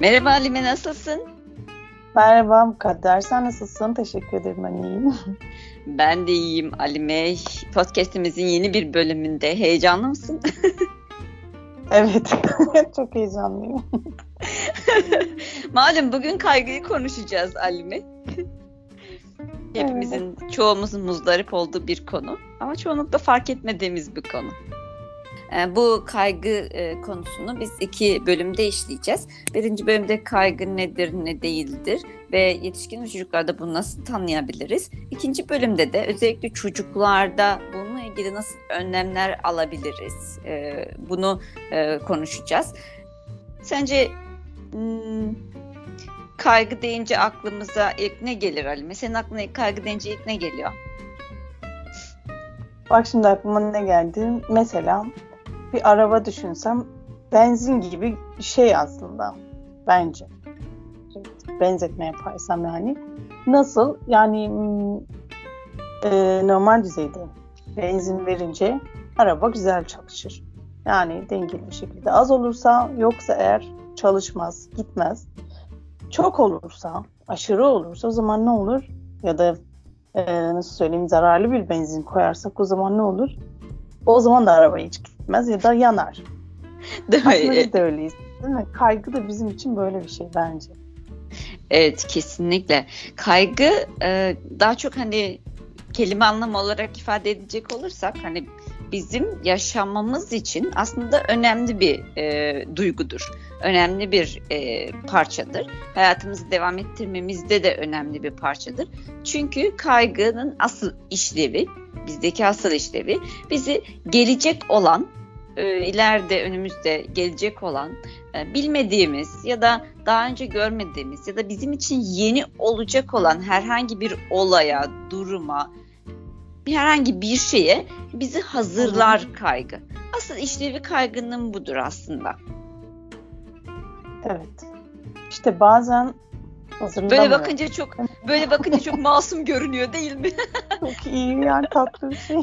Merhaba Halime nasılsın? Merhaba Mukadder sen nasılsın? Teşekkür ederim ben iyiyim. Ben de iyiyim Alime. Podcast'imizin yeni bir bölümünde heyecanlı mısın? evet çok heyecanlıyım. Malum bugün kaygıyı konuşacağız Alime. Hepimizin, evet. çoğumuzun muzdarip olduğu bir konu ama çoğunlukla fark etmediğimiz bir konu. Ee, bu kaygı e, konusunu biz iki bölümde işleyeceğiz. Birinci bölümde kaygı nedir, ne değildir ve yetişkin çocuklarda bunu nasıl tanıyabiliriz? İkinci bölümde de özellikle çocuklarda bununla ilgili nasıl önlemler alabiliriz? Ee, bunu e, konuşacağız. Sence hmm, kaygı deyince aklımıza ilk ne gelir Ali? Senin aklına kaygı deyince ilk ne geliyor? Bak şimdi aklıma ne geldi? Mesela bir araba düşünsem benzin gibi bir şey aslında bence. Benzetme yaparsam yani. Nasıl? Yani e, normal düzeyde benzin verince araba güzel çalışır. Yani dengeli bir şekilde. Az olursa yoksa eğer çalışmaz, gitmez. Çok olursa, aşırı olursa o zaman ne olur? Ya da e, nasıl söyleyeyim zararlı bir benzin koyarsak o zaman ne olur? O zaman da araba hiç gitmez ya da yanar. Değil mi? Aslında biz de öyleyiz. Değil mi? Kaygı da bizim için böyle bir şey bence. Evet kesinlikle. Kaygı e, daha çok hani kelime anlamı olarak ifade edecek olursak hani bizim yaşamamız için aslında önemli bir e, duygudur. Önemli bir e, parçadır. Hayatımızı devam ettirmemizde de önemli bir parçadır. Çünkü kaygının asıl işlevi, bizdeki asıl işlevi bizi gelecek olan e, ileride önümüzde gelecek olan e, bilmediğimiz ya da daha önce görmediğimiz ya da bizim için yeni olacak olan herhangi bir olaya, duruma, herhangi bir şeye bizi hazırlar kaygı. Asıl işlevi kaygının budur aslında. Evet. İşte bazen Böyle bakınca çok böyle bakınca çok masum görünüyor değil mi? çok iyi yani tatlı bir şey.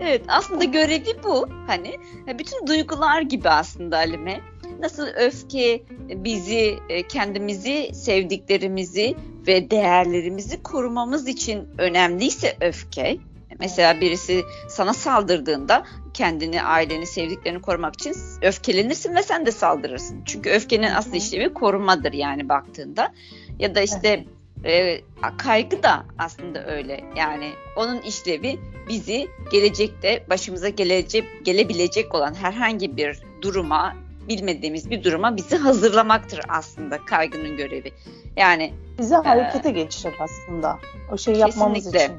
evet aslında görevi bu. Hani bütün duygular gibi aslında Alime. Nasıl öfke bizi e, kendimizi, sevdiklerimizi ve değerlerimizi korumamız için önemliyse öfke. Mesela birisi sana saldırdığında kendini, aileni, sevdiklerini korumak için öfkelenirsin ve sen de saldırırsın. Çünkü öfkenin asıl işlevi korumadır yani baktığında. Ya da işte e, kaygı da aslında öyle. Yani onun işlevi bizi gelecekte başımıza gelecek gelebilecek olan herhangi bir duruma, bilmediğimiz bir duruma bizi hazırlamaktır aslında kaygının görevi. Yani bizi harekete e, geçirir aslında. O şeyi yapmamız için.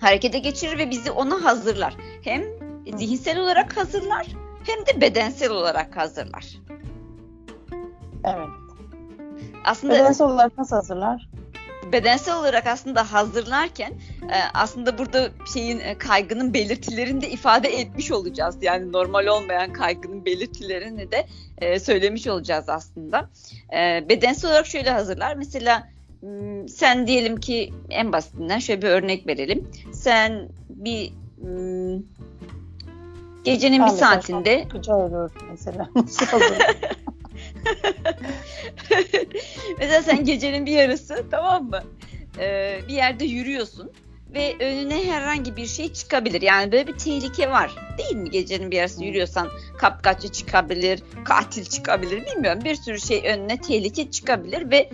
Harekete geçirir ve bizi ona hazırlar. Hem zihinsel olarak hazırlar hem de bedensel olarak hazırlar. Evet. Aslında bedensel olarak nasıl hazırlar? Bedensel olarak aslında hazırlarken e, aslında burada şeyin e, kaygının belirtilerini de ifade etmiş olacağız. Yani normal olmayan kaygının belirtilerini de e, söylemiş olacağız aslında. bedensel olarak şöyle hazırlar. Mesela hmm, sen diyelim ki en basitinden şöyle bir örnek verelim. Sen bir hmm, gecenin ben bir saatinde mesela. Mesela sen gecenin bir yarısı tamam mı? Ee, bir yerde yürüyorsun ve önüne herhangi bir şey çıkabilir. Yani böyle bir tehlike var. Değil mi? Gecenin bir yarısı yürüyorsan kapkaççı çıkabilir, katil çıkabilir bilmiyorum. Bir sürü şey önüne tehlike çıkabilir ve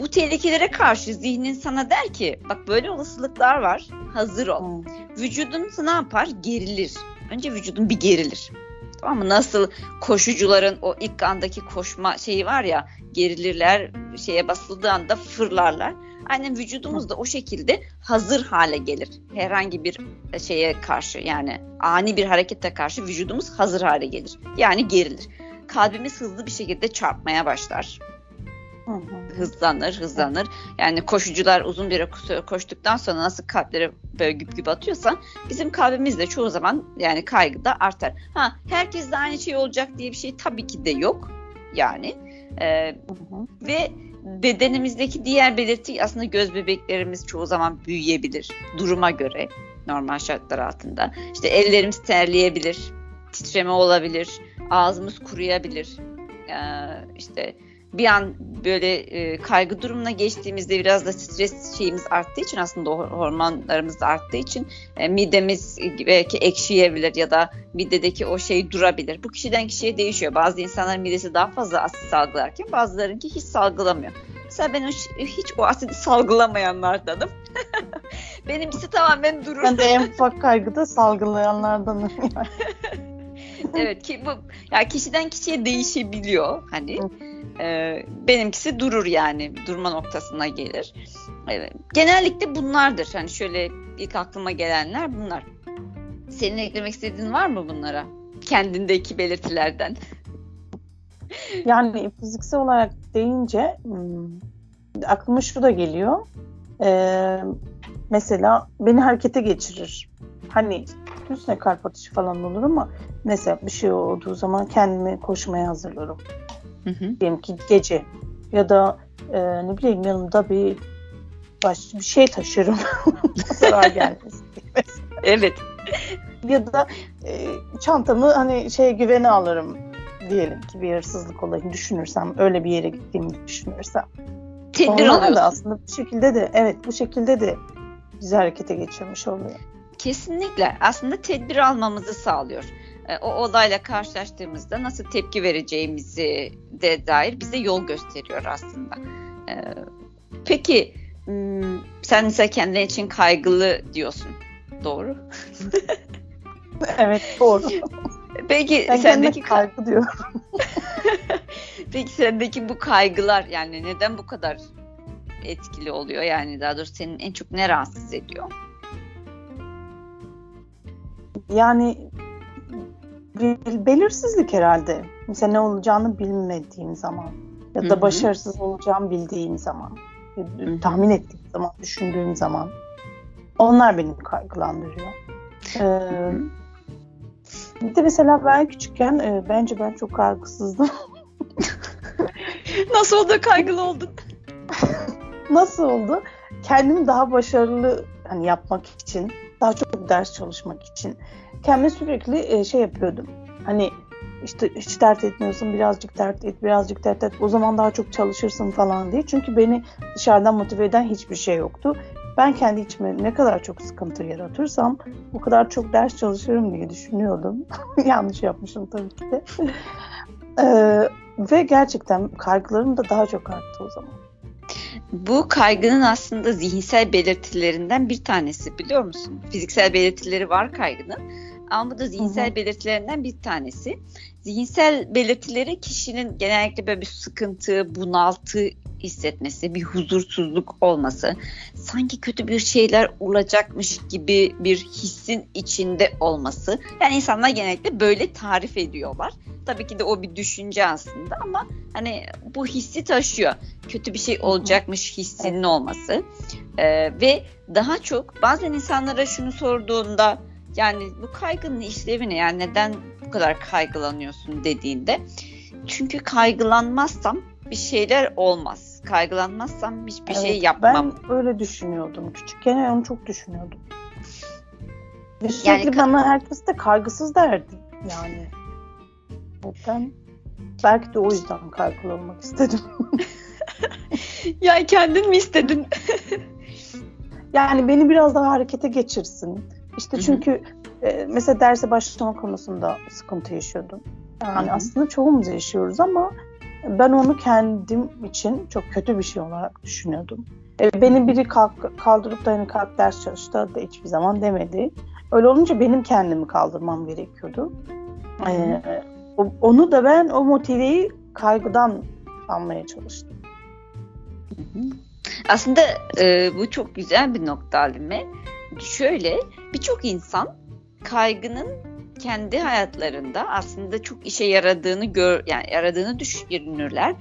bu tehlikelere karşı zihnin sana der ki bak böyle olasılıklar var hazır ol. Vücudun ne yapar? Gerilir. Önce vücudun bir gerilir. Tamam mı? Nasıl koşucuların o ilk andaki koşma şeyi var ya gerilirler şeye basıldığı anda fırlarlar. Aynen vücudumuz da o şekilde hazır hale gelir. Herhangi bir şeye karşı yani ani bir harekete karşı vücudumuz hazır hale gelir. Yani gerilir. Kalbimiz hızlı bir şekilde çarpmaya başlar. Hızlanır, hızlanır. Yani koşucular uzun bir koştuktan sonra nasıl kalpleri böyle güp güp atıyorsa bizim kalbimiz de çoğu zaman yani kaygı da artar. Ha herkes de aynı şey olacak diye bir şey tabii ki de yok. Yani e, ve bedenimizdeki diğer belirti aslında göz bebeklerimiz çoğu zaman büyüyebilir duruma göre normal şartlar altında. İşte ellerimiz terleyebilir, titreme olabilir, ağzımız kuruyabilir e, işte bir an böyle e, kaygı durumuna geçtiğimizde biraz da stres şeyimiz arttığı için aslında hormonlarımız da arttığı için e, midemiz belki ekşiyebilir ya da midedeki o şey durabilir. Bu kişiden kişiye değişiyor. Bazı insanların midesi daha fazla asit salgılarken bazılarınki hiç salgılamıyor. Mesela ben hiç, hiç o asidi salgılamayanlardanım. Benimkisi tamamen durur. Ben de en ufak kaygıda salgılayanlardanım. evet ki bu ya kişiden kişiye değişebiliyor hani. E, benimkisi durur yani durma noktasına gelir. Evet. Genellikle bunlardır. Hani şöyle ilk aklıma gelenler bunlar. Senin eklemek istediğin var mı bunlara? Kendindeki belirtilerden. Yani fiziksel olarak deyince hmm, aklıma şu da geliyor. Ee, mesela beni harekete geçirir. Hani üstüne kalp atışı falan olur ama mesela bir şey olduğu zaman kendimi koşmaya hazırlarım. Hı hı. Diyelim ki gece ya da e, ne bileyim yanımda bir baş, bir şey taşırım. Zarar gelmesin. evet. Ya da e, çantamı hani şey güvene alırım diyelim ki bir hırsızlık olayını düşünürsem öyle bir yere gittiğimi düşünürsem. Tedbir alıyorsun. da aslında bu şekilde de evet bu şekilde de bizi harekete geçirmiş oluyor. Kesinlikle. Aslında tedbir almamızı sağlıyor. E, o olayla karşılaştığımızda nasıl tepki vereceğimizi de dair bize yol gösteriyor aslında. E, peki hmm, sen mesela kendin için kaygılı diyorsun. Doğru. evet doğru. Peki ben sendeki kaygı diyorum. Peki sendeki bu kaygılar yani neden bu kadar etkili oluyor? Yani daha doğrusu senin en çok ne rahatsız ediyor? Yani belirsizlik herhalde. Mesela ne olacağını bilmediğim zaman ya da Hı-hı. başarısız olacağımı bildiğim zaman, Hı-hı. tahmin ettiğim zaman, düşündüğüm zaman onlar beni kaygılandırıyor. Ee, bir de mesela ben küçükken e, bence ben çok kaygısızdım. Nasıl oldu kaygılı oldun? Nasıl oldu? Kendimi daha başarılı hani yapmak için, daha çok ders çalışmak için kendime sürekli e, şey yapıyordum. Hani işte hiç dert etmiyorsun birazcık dert et birazcık dert et o zaman daha çok çalışırsın falan diye. Çünkü beni dışarıdan motive eden hiçbir şey yoktu. Ben kendi içime ne kadar çok sıkıntı yaratırsam o kadar çok ders çalışırım diye düşünüyordum. Yanlış yapmışım tabii ki de. ee, ve gerçekten kaygılarım da daha çok arttı o zaman. Bu kaygının aslında zihinsel belirtilerinden bir tanesi biliyor musun? Fiziksel belirtileri var kaygının ama bu da zihinsel hı hı. belirtilerinden bir tanesi. Zihinsel belirtileri kişinin genellikle böyle bir sıkıntı, bunaltı hissetmesi, bir huzursuzluk olması, sanki kötü bir şeyler olacakmış gibi bir hissin içinde olması. Yani insanlar genellikle böyle tarif ediyorlar. Tabii ki de o bir düşünce aslında ama hani bu hissi taşıyor. Kötü bir şey olacakmış hissinin olması. Ee, ve daha çok bazen insanlara şunu sorduğunda yani bu kaygının işlevi ne? Yani neden bu kadar kaygılanıyorsun dediğinde. Çünkü kaygılanmazsam bir şeyler olmaz. Kaygılanmazsam hiçbir şey evet, şey yapmam. Ben öyle düşünüyordum. Küçükken onu çok düşünüyordum. Ve sürekli yani, bana herkes de kaygısız derdi. Yani. Ben belki de o yüzden kaygılı olmak istedim. yani kendin mi istedin? yani beni biraz daha harekete geçirsin. İşte çünkü e, mesela derse başlama konusunda sıkıntı yaşıyordum. Yani Hı-hı. aslında çoğumuz yaşıyoruz ama ben onu kendim için çok kötü bir şey olarak düşünüyordum. E, beni biri kalk, kaldırıp da hani kalk ders çalıştı da hiçbir zaman demedi. Öyle olunca benim kendimi kaldırmam gerekiyordu. E, onu da ben o motiveyi kaygıdan almaya çalıştım. Aslında e, bu çok güzel bir nokta Halime. Şöyle birçok insan kaygının kendi hayatlarında aslında çok işe yaradığını gör yani yaradığını düşünürler.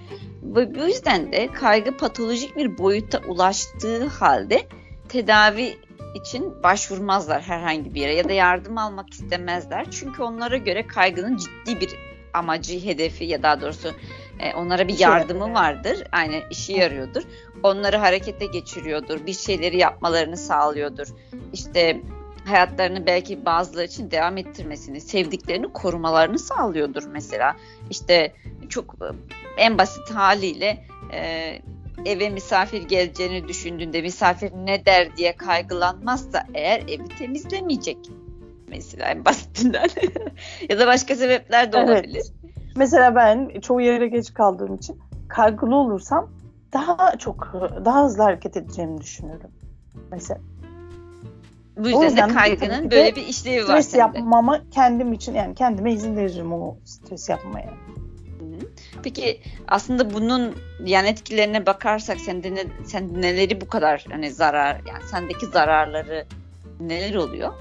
Ve bu yüzden de kaygı patolojik bir boyuta ulaştığı halde tedavi için başvurmazlar herhangi bir yere ya da yardım almak istemezler. Çünkü onlara göre kaygının ciddi bir amacı, hedefi ya daha doğrusu e, onlara bir yardımı vardır. Aynen işi yarıyordur. Onları harekete geçiriyordur. Bir şeyleri yapmalarını sağlıyordur. İşte hayatlarını belki bazıları için devam ettirmesini, sevdiklerini korumalarını sağlıyordur mesela. İşte çok e, en basit haliyle e, eve misafir geleceğini düşündüğünde misafir ne der diye kaygılanmazsa eğer evi temizlemeyecek. Mesela en basitinden. ya da başka sebepler de olabilir. Evet. Mesela ben çoğu yere geç kaldığım için kaygılı olursam daha çok daha hızlı hareket edeceğimi düşünüyorum. Mesela. Bu yüzden de kaygının böyle bir işlevi var stres yapmama kendim için yani kendime izin veririm o stres yapmaya. Peki aslında bunun yan etkilerine bakarsak sen de ne, sen neleri bu kadar hani zarar yani sendeki zararları neler oluyor?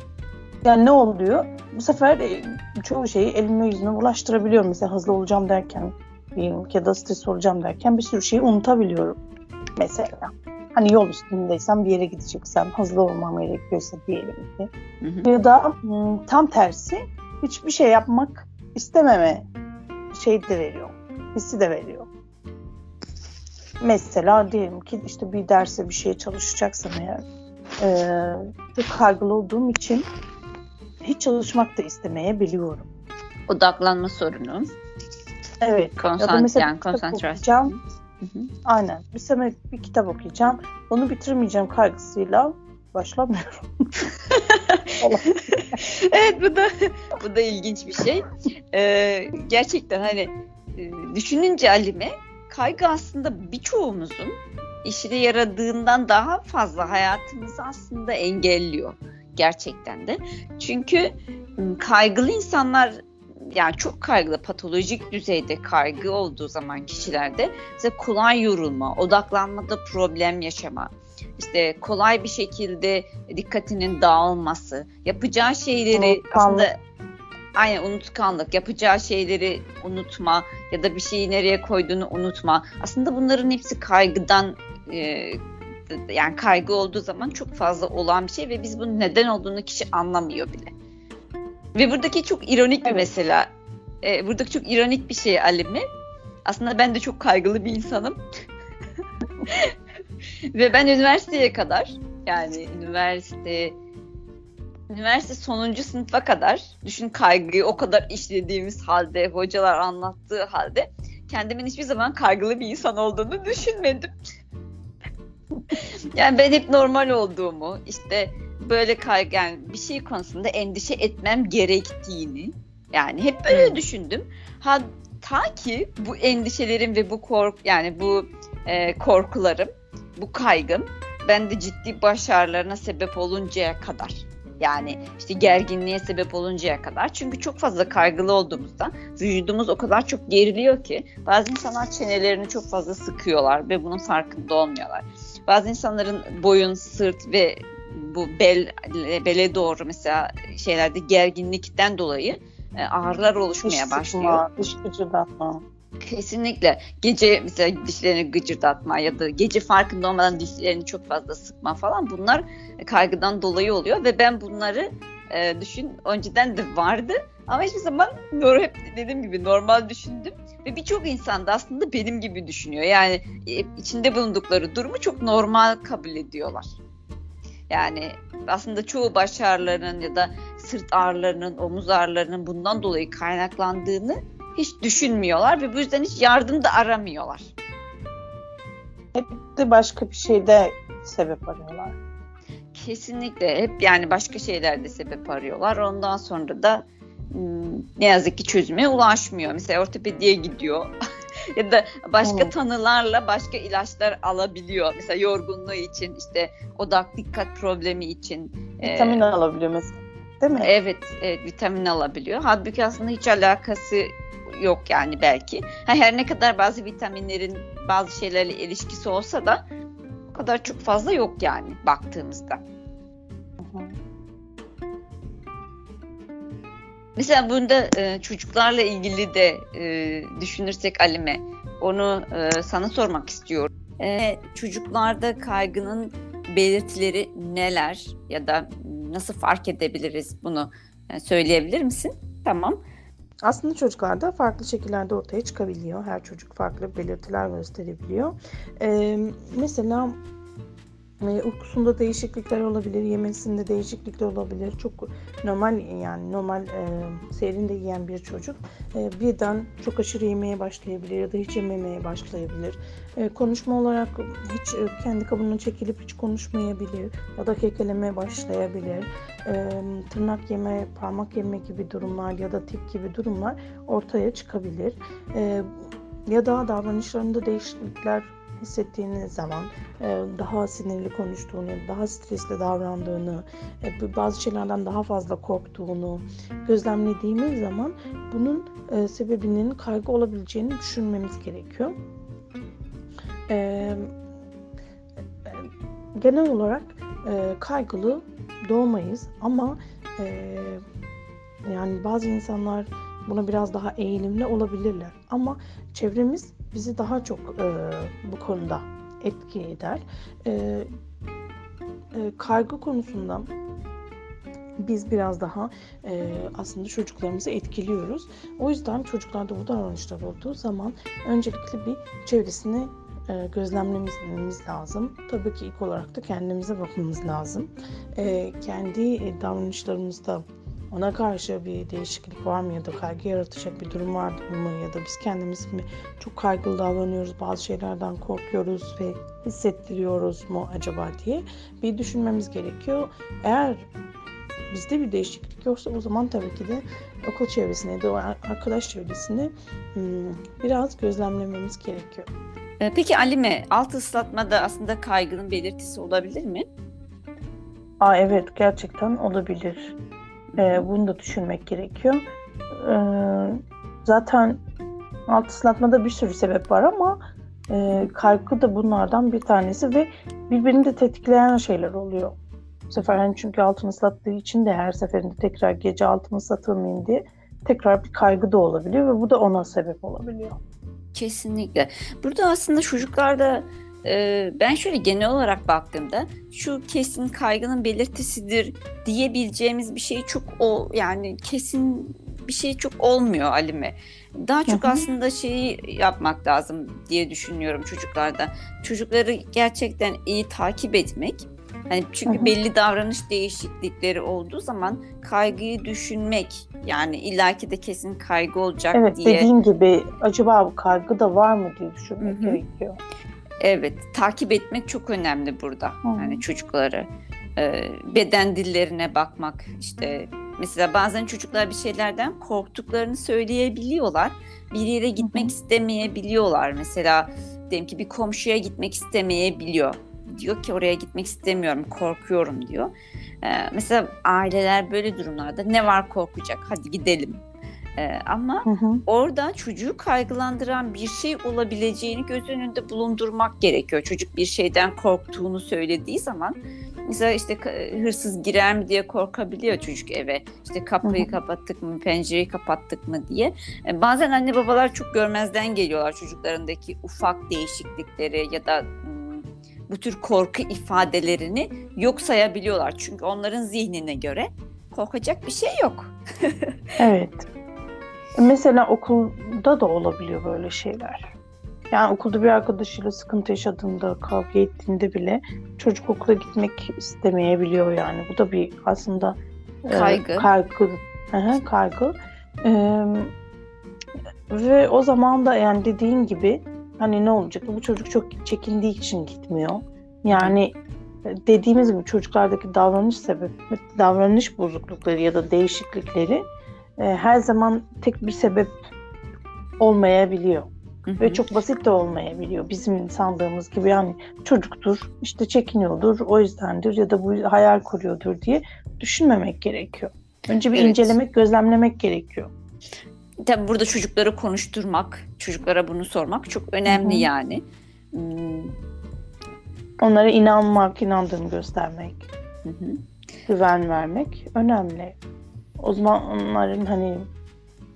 Yani ne oluyor? Bu sefer e, çoğu şeyi elime yüzüme ulaştırabiliyorum. Mesela hızlı olacağım derken diyelim ya da stres olacağım derken bir sürü şeyi unutabiliyorum. Mesela. Hani yol üstündeysem bir yere gideceksem hızlı olmam gerekiyorsa diyelim ki. Hı hı. Ya da tam tersi hiçbir şey yapmak istememe şey de veriyor. Hissi de veriyor. Mesela diyelim ki işte bir derse bir şeye çalışacaksam eğer e, çok kaygılı olduğum için hiç çalışmak da istemeyebiliyorum. Odaklanma sorunu. Evet. Konsant, ya da mesela yani konsantrasyon. Aynen. Sene bir kitap okuyacağım. Onu bitirmeyeceğim kaygısıyla başlamıyorum. evet bu da bu da ilginç bir şey. Ee, gerçekten hani e, düşününce Alime kaygı aslında birçoğumuzun işine yaradığından daha fazla hayatımızı aslında engelliyor gerçekten de. Çünkü kaygılı insanlar yani çok kaygılı patolojik düzeyde kaygı olduğu zaman kişilerde işte kolay yorulma, odaklanmada problem yaşama, işte kolay bir şekilde dikkatinin dağılması, yapacağı şeyleri aslında aynen unutkanlık, yapacağı şeyleri unutma ya da bir şeyi nereye koyduğunu unutma. Aslında bunların hepsi kaygıdan e, yani kaygı olduğu zaman çok fazla olan bir şey ve biz bunun neden olduğunu kişi anlamıyor bile. Ve buradaki çok ironik bir evet. mesela. E, buradaki çok ironik bir şey Alim'i. Aslında ben de çok kaygılı bir insanım. ve ben üniversiteye kadar yani üniversite üniversite sonuncu sınıfa kadar düşün kaygıyı o kadar işlediğimiz halde hocalar anlattığı halde kendimin hiçbir zaman kaygılı bir insan olduğunu düşünmedim. yani ben hep normal olduğumu, işte böyle kaygı, yani bir şey konusunda endişe etmem gerektiğini, yani hep böyle hmm. düşündüm. Ha ta ki bu endişelerim ve bu kork yani bu e, korkularım, bu kaygım bende ciddi başarılarına sebep oluncaya kadar. Yani işte gerginliğe sebep oluncaya kadar. Çünkü çok fazla kaygılı olduğumuzda vücudumuz o kadar çok geriliyor ki bazı insanlar çenelerini çok fazla sıkıyorlar ve bunun farkında olmuyorlar. Bazı insanların boyun, sırt ve bu bel bele doğru mesela şeylerde gerginlikten dolayı e, ağrılar oluşmaya başlıyor. Diş gıcırdatma. Kesinlikle. Gece mesela dişlerini gıcırdatma ya da gece farkında olmadan dişlerini çok fazla sıkma falan bunlar kaygıdan dolayı oluyor ve ben bunları e, düşün önceden de vardı ama hiçbir zaman hep dediğim gibi normal düşündüm ve birçok insan da aslında benim gibi düşünüyor. Yani e, içinde bulundukları durumu çok normal kabul ediyorlar. Yani aslında çoğu baş ağrılarının ya da sırt ağrılarının, omuz ağrılarının bundan dolayı kaynaklandığını hiç düşünmüyorlar ve bu yüzden hiç yardım da aramıyorlar. Hep de başka bir şeyde sebep arıyorlar. Kesinlikle hep yani başka şeylerde sebep arıyorlar. Ondan sonra da Hmm, ne yazık ki çözüme ulaşmıyor. Mesela ortopediye gidiyor. ya da başka evet. tanılarla başka ilaçlar alabiliyor. Mesela yorgunluğu için işte odak dikkat problemi için. Vitamin e, alabiliyor mesela. Değil mi? Evet, evet vitamin alabiliyor. Halbuki aslında hiç alakası yok yani belki. Her ne kadar bazı vitaminlerin bazı şeylerle ilişkisi olsa da o kadar çok fazla yok yani baktığımızda. Hı hı. Mesela bunda e, çocuklarla ilgili de e, düşünürsek Alime, onu e, sana sormak istiyorum. E, çocuklarda kaygının belirtileri neler ya da nasıl fark edebiliriz bunu e, söyleyebilir misin? Tamam. Aslında çocuklarda farklı şekillerde ortaya çıkabiliyor. Her çocuk farklı belirtiler gösterebiliyor. Ee, mesela uykusunda değişiklikler olabilir, yemesinde değişiklikler olabilir. Çok normal yani normal e, seyrinde yiyen bir çocuk e, birden çok aşırı yemeye başlayabilir ya da hiç yememeye başlayabilir. E, konuşma olarak hiç e, kendi kabuğuna çekilip hiç konuşmayabilir ya da kekelemeye başlayabilir. E, tırnak yeme, parmak yeme gibi durumlar ya da tip gibi durumlar ortaya çıkabilir. E, ya da davranışlarında değişiklikler hissettiğiniz zaman e, daha sinirli konuştuğunu, daha stresli davrandığını, e, bazı şeylerden daha fazla korktuğunu gözlemlediğimiz zaman bunun e, sebebinin kaygı olabileceğini düşünmemiz gerekiyor. Genel olarak kaygılı doğmayız ama yani bazı insanlar buna biraz daha eğilimli olabilirler ama çevremiz bizi daha çok e, bu konuda etki eder. E, e, kaygı konusunda biz biraz daha e, aslında çocuklarımızı etkiliyoruz. O yüzden çocuklarda bu davranışlar olduğu zaman öncelikle bir çevresini e, gözlemlememiz lazım. Tabii ki ilk olarak da kendimize bakmamız lazım. E, kendi davranışlarımızda ona karşı bir değişiklik var mı ya da kaygı yaratacak bir durum var mı ya da biz kendimiz mi çok kaygılı davranıyoruz, bazı şeylerden korkuyoruz ve hissettiriyoruz mu acaba diye bir düşünmemiz gerekiyor. Eğer bizde bir değişiklik yoksa o zaman tabii ki de okul çevresini ya da arkadaş çevresini hmm, biraz gözlemlememiz gerekiyor. Ee, peki Alime, alt ıslatma da aslında kaygının belirtisi olabilir mi? Aa, evet gerçekten olabilir. E, bunu da düşünmek gerekiyor. E, zaten alt ıslatmada bir sürü sebep var ama e, kaygı da bunlardan bir tanesi ve birbirini de tetikleyen şeyler oluyor. Bu sefer hani çünkü altını ıslattığı için de her seferinde tekrar gece altını ıslatılmayayım diye tekrar bir kaygı da olabiliyor ve bu da ona sebep olabiliyor. Kesinlikle. Burada aslında çocuklarda ben şöyle genel olarak baktığımda şu kesin kaygının belirtisidir diyebileceğimiz bir şey çok o yani kesin bir şey çok olmuyor Alime. Daha çok hı hı. aslında şeyi yapmak lazım diye düşünüyorum çocuklarda. Çocukları gerçekten iyi takip etmek. Hani çünkü hı hı. belli davranış değişiklikleri olduğu zaman kaygıyı düşünmek yani illaki de kesin kaygı olacak evet, diye. Evet dediğin gibi acaba bu kaygı da var mı diye düşünmek hı hı. gerekiyor. Evet, takip etmek çok önemli burada. Hmm. Yani çocukları e, beden dillerine bakmak işte mesela bazen çocuklar bir şeylerden korktuklarını söyleyebiliyorlar. Bir yere gitmek hmm. istemeyebiliyorlar. Mesela diyelim ki bir komşuya gitmek istemeyebiliyor. Diyor ki oraya gitmek istemiyorum, korkuyorum diyor. Ee, mesela aileler böyle durumlarda ne var korkacak? Hadi gidelim ee, ama hı hı. orada çocuğu kaygılandıran bir şey olabileceğini göz önünde bulundurmak gerekiyor. Çocuk bir şeyden korktuğunu söylediği zaman mesela işte hırsız girer mi diye korkabiliyor çocuk eve. İşte kapıyı hı hı. kapattık mı, pencereyi kapattık mı diye. Ee, bazen anne babalar çok görmezden geliyorlar çocuklarındaki ufak değişiklikleri ya da bu tür korku ifadelerini yok sayabiliyorlar. Çünkü onların zihnine göre korkacak bir şey yok. evet. Mesela okulda da olabiliyor böyle şeyler. Yani okulda bir arkadaşıyla sıkıntı yaşadığında, kavga ettiğinde bile çocuk okula gitmek istemeyebiliyor yani. Bu da bir aslında kaygı. E, kaygı. Hı kaygı. E, ve o zaman da yani dediğin gibi hani ne olacak? Bu çocuk çok çekindiği için gitmiyor. Yani dediğimiz gibi çocuklardaki davranış sebebi, davranış bozuklukları ya da değişiklikleri e, her zaman tek bir sebep olmayabiliyor. Hı hı. Ve çok basit de olmayabiliyor. Bizim sandığımız gibi yani çocuktur, işte çekiniyordur, o yüzdendir ya da bu hayal kuruyordur diye düşünmemek gerekiyor. Önce bir evet. incelemek, gözlemlemek gerekiyor. Tabii burada çocukları konuşturmak, çocuklara bunu sormak çok önemli Hı-hı. yani. Hmm. Onlara inanmak, inandığını göstermek, Hı-hı. güven vermek önemli. Onların hani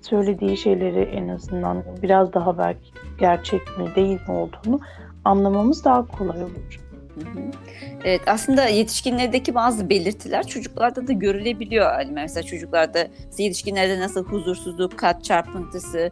söylediği şeyleri en azından biraz daha belki gerçek mi değil mi olduğunu anlamamız daha kolay olur. Evet aslında yetişkinlerdeki bazı belirtiler çocuklarda da görülebiliyor. Yani mesela çocuklarda yetişkinlerde nasıl huzursuzluk, kalp çarpıntısı,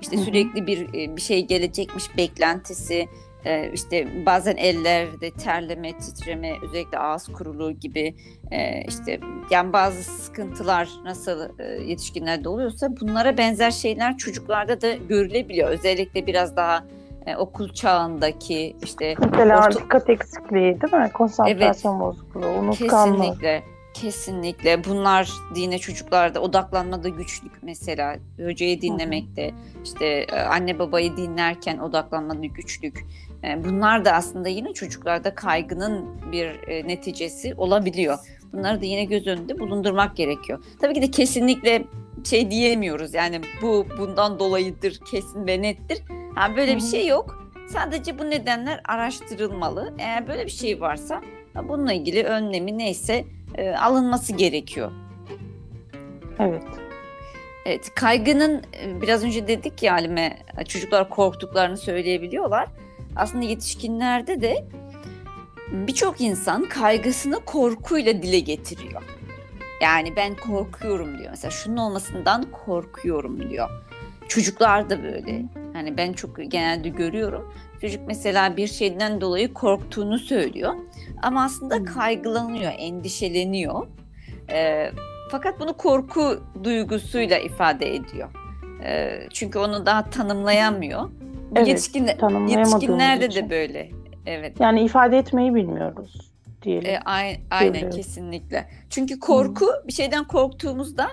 işte sürekli bir bir şey gelecekmiş beklentisi, e, işte bazen ellerde terleme, titreme, özellikle ağız kuruluğu gibi e, işte yani bazı sıkıntılar nasıl e, yetişkinlerde oluyorsa bunlara benzer şeyler çocuklarda da görülebiliyor. Özellikle biraz daha e, okul çağındaki işte Mesela orta... dikkat eksikliği değil mi? Konsantrasyon evet, bozukluğu, unutkanlık. Kesinlikle. Kesinlikle. Bunlar dine çocuklarda odaklanmada güçlük mesela. Hocayı dinlemekte, işte e, anne babayı dinlerken odaklanmada güçlük. E, bunlar da aslında yine çocuklarda kaygının bir e, neticesi olabiliyor. Bunları da yine göz önünde bulundurmak gerekiyor. Tabii ki de kesinlikle şey diyemiyoruz. Yani bu bundan dolayıdır, kesin ve nettir. Yani böyle bir şey yok. Sadece bu nedenler araştırılmalı. Eğer böyle bir şey varsa bununla ilgili önlemi neyse e, alınması gerekiyor. Evet. Evet, kaygının e, biraz önce dedik ya Halime, çocuklar korktuklarını söyleyebiliyorlar. Aslında yetişkinlerde de birçok insan kaygısını korkuyla dile getiriyor. Yani ben korkuyorum diyor. Mesela şunun olmasından korkuyorum diyor. Çocuklar da böyle. Yani ben çok genelde görüyorum. Çocuk mesela bir şeyden dolayı korktuğunu söylüyor. Ama aslında kaygılanıyor, endişeleniyor. E, fakat bunu korku duygusuyla ifade ediyor. E, çünkü onu daha tanımlayamıyor. Evet, Yetişkin, yetişkinlerde için. de böyle. Evet. Yani ifade etmeyi bilmiyoruz diyelim. E, aynen Biliyoruz. kesinlikle. Çünkü korku Hı. bir şeyden korktuğumuzda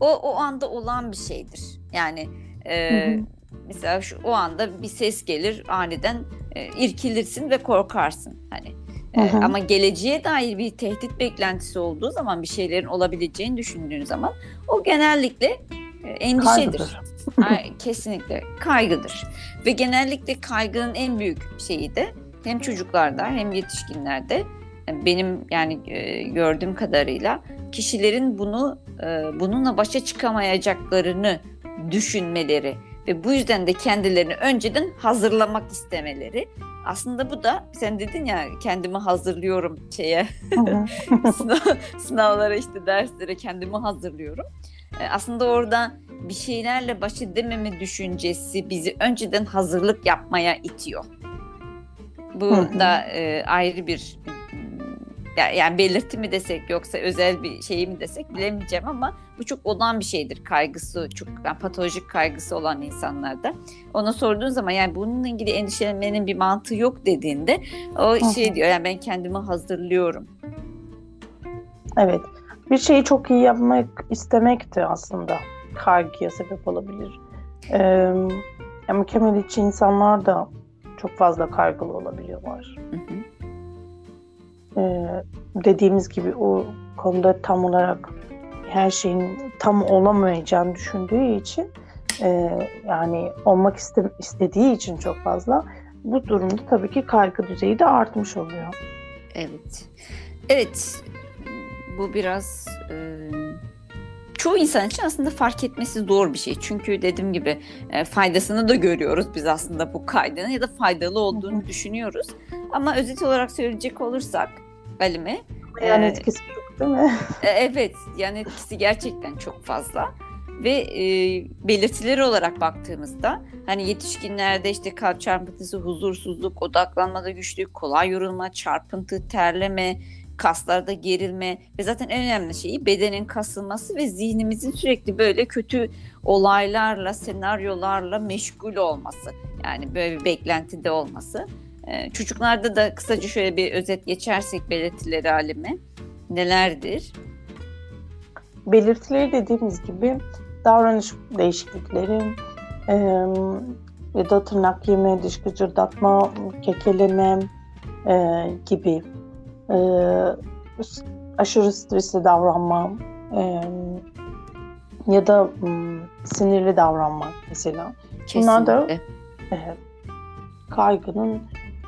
o o anda olan bir şeydir. Yani e, mesela şu o anda bir ses gelir aniden e, irkilirsin ve korkarsın. Hani e, ama geleceğe dair bir tehdit beklentisi olduğu zaman bir şeylerin olabileceğini düşündüğün zaman o genellikle e, endişedir. Ay, kesinlikle kaygıdır. Ve genellikle kaygının en büyük şeyi de hem çocuklarda hem yetişkinlerde benim yani e, gördüğüm kadarıyla kişilerin bunu e, bununla başa çıkamayacaklarını düşünmeleri ve bu yüzden de kendilerini önceden hazırlamak istemeleri. Aslında bu da sen dedin ya kendimi hazırlıyorum şeye sınav, sınavlara işte derslere kendimi hazırlıyorum. E, aslında orada bir şeylerle baş edememe düşüncesi bizi önceden hazırlık yapmaya itiyor. Bu da e, ayrı bir yani belirti mi desek yoksa özel bir şey mi desek bilemeyeceğim ama bu çok olan bir şeydir kaygısı çok yani patolojik kaygısı olan insanlarda. Ona sorduğun zaman yani bununla ilgili endişelenmenin bir mantığı yok dediğinde o şey diyor yani ben kendimi hazırlıyorum. Evet. Bir şeyi çok iyi yapmak istemek de aslında kaygıya sebep olabilir. Ee, yani mükemmeliyetçi insanlar da çok fazla kaygılı olabiliyorlar. Hı Ee, dediğimiz gibi o konuda tam olarak her şeyin tam olamayacağını düşündüğü için e, yani olmak iste, istediği için çok fazla bu durumda tabii ki kaygı düzeyi de artmış oluyor. Evet. Evet. Bu biraz e, çoğu insan için aslında fark etmesi zor bir şey. Çünkü dediğim gibi e, faydasını da görüyoruz biz aslında bu kaydının ya da faydalı olduğunu düşünüyoruz. Ama özet olarak söyleyecek olursak Alime. Yani ee, etkisi çok değil mi? E, evet yani etkisi gerçekten çok fazla. Ve e, belirtileri olarak baktığımızda hani yetişkinlerde işte kalp çarpıntısı, huzursuzluk, odaklanmada güçlük, kolay yorulma, çarpıntı, terleme, kaslarda gerilme ve zaten en önemli şeyi bedenin kasılması ve zihnimizin sürekli böyle kötü olaylarla, senaryolarla meşgul olması. Yani böyle bir beklentide olması. Ee, çocuklarda da kısaca şöyle bir özet geçersek belirtileri alemi nelerdir? Belirtileri dediğimiz gibi davranış değişiklikleri e, ya da tırnak yeme, diş gıcırdatma, kekeleme e, gibi e, aşırı stresli davranma e, ya da m, sinirli davranma mesela. Kesinlikle. Bunlar da e, kaygının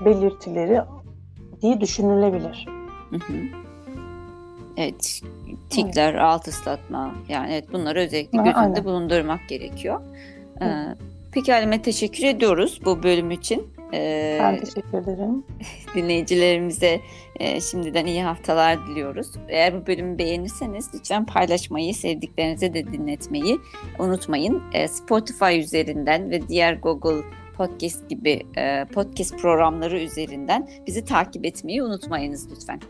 belirtileri diye düşünülebilir. Hı hı. Evet, tikler, evet. alt ıslatma yani evet bunları özellikle gözünde Aynen. bulundurmak gerekiyor. Ee, peki Halime teşekkür ediyoruz bu bölüm için. Ee, ben teşekkür ederim. Dinleyicilerimize e, şimdiden iyi haftalar diliyoruz. Eğer bu bölümü beğenirseniz lütfen paylaşmayı, sevdiklerinize de dinletmeyi unutmayın. E, Spotify üzerinden ve diğer Google Podcast gibi e, podcast programları üzerinden bizi takip etmeyi unutmayınız lütfen.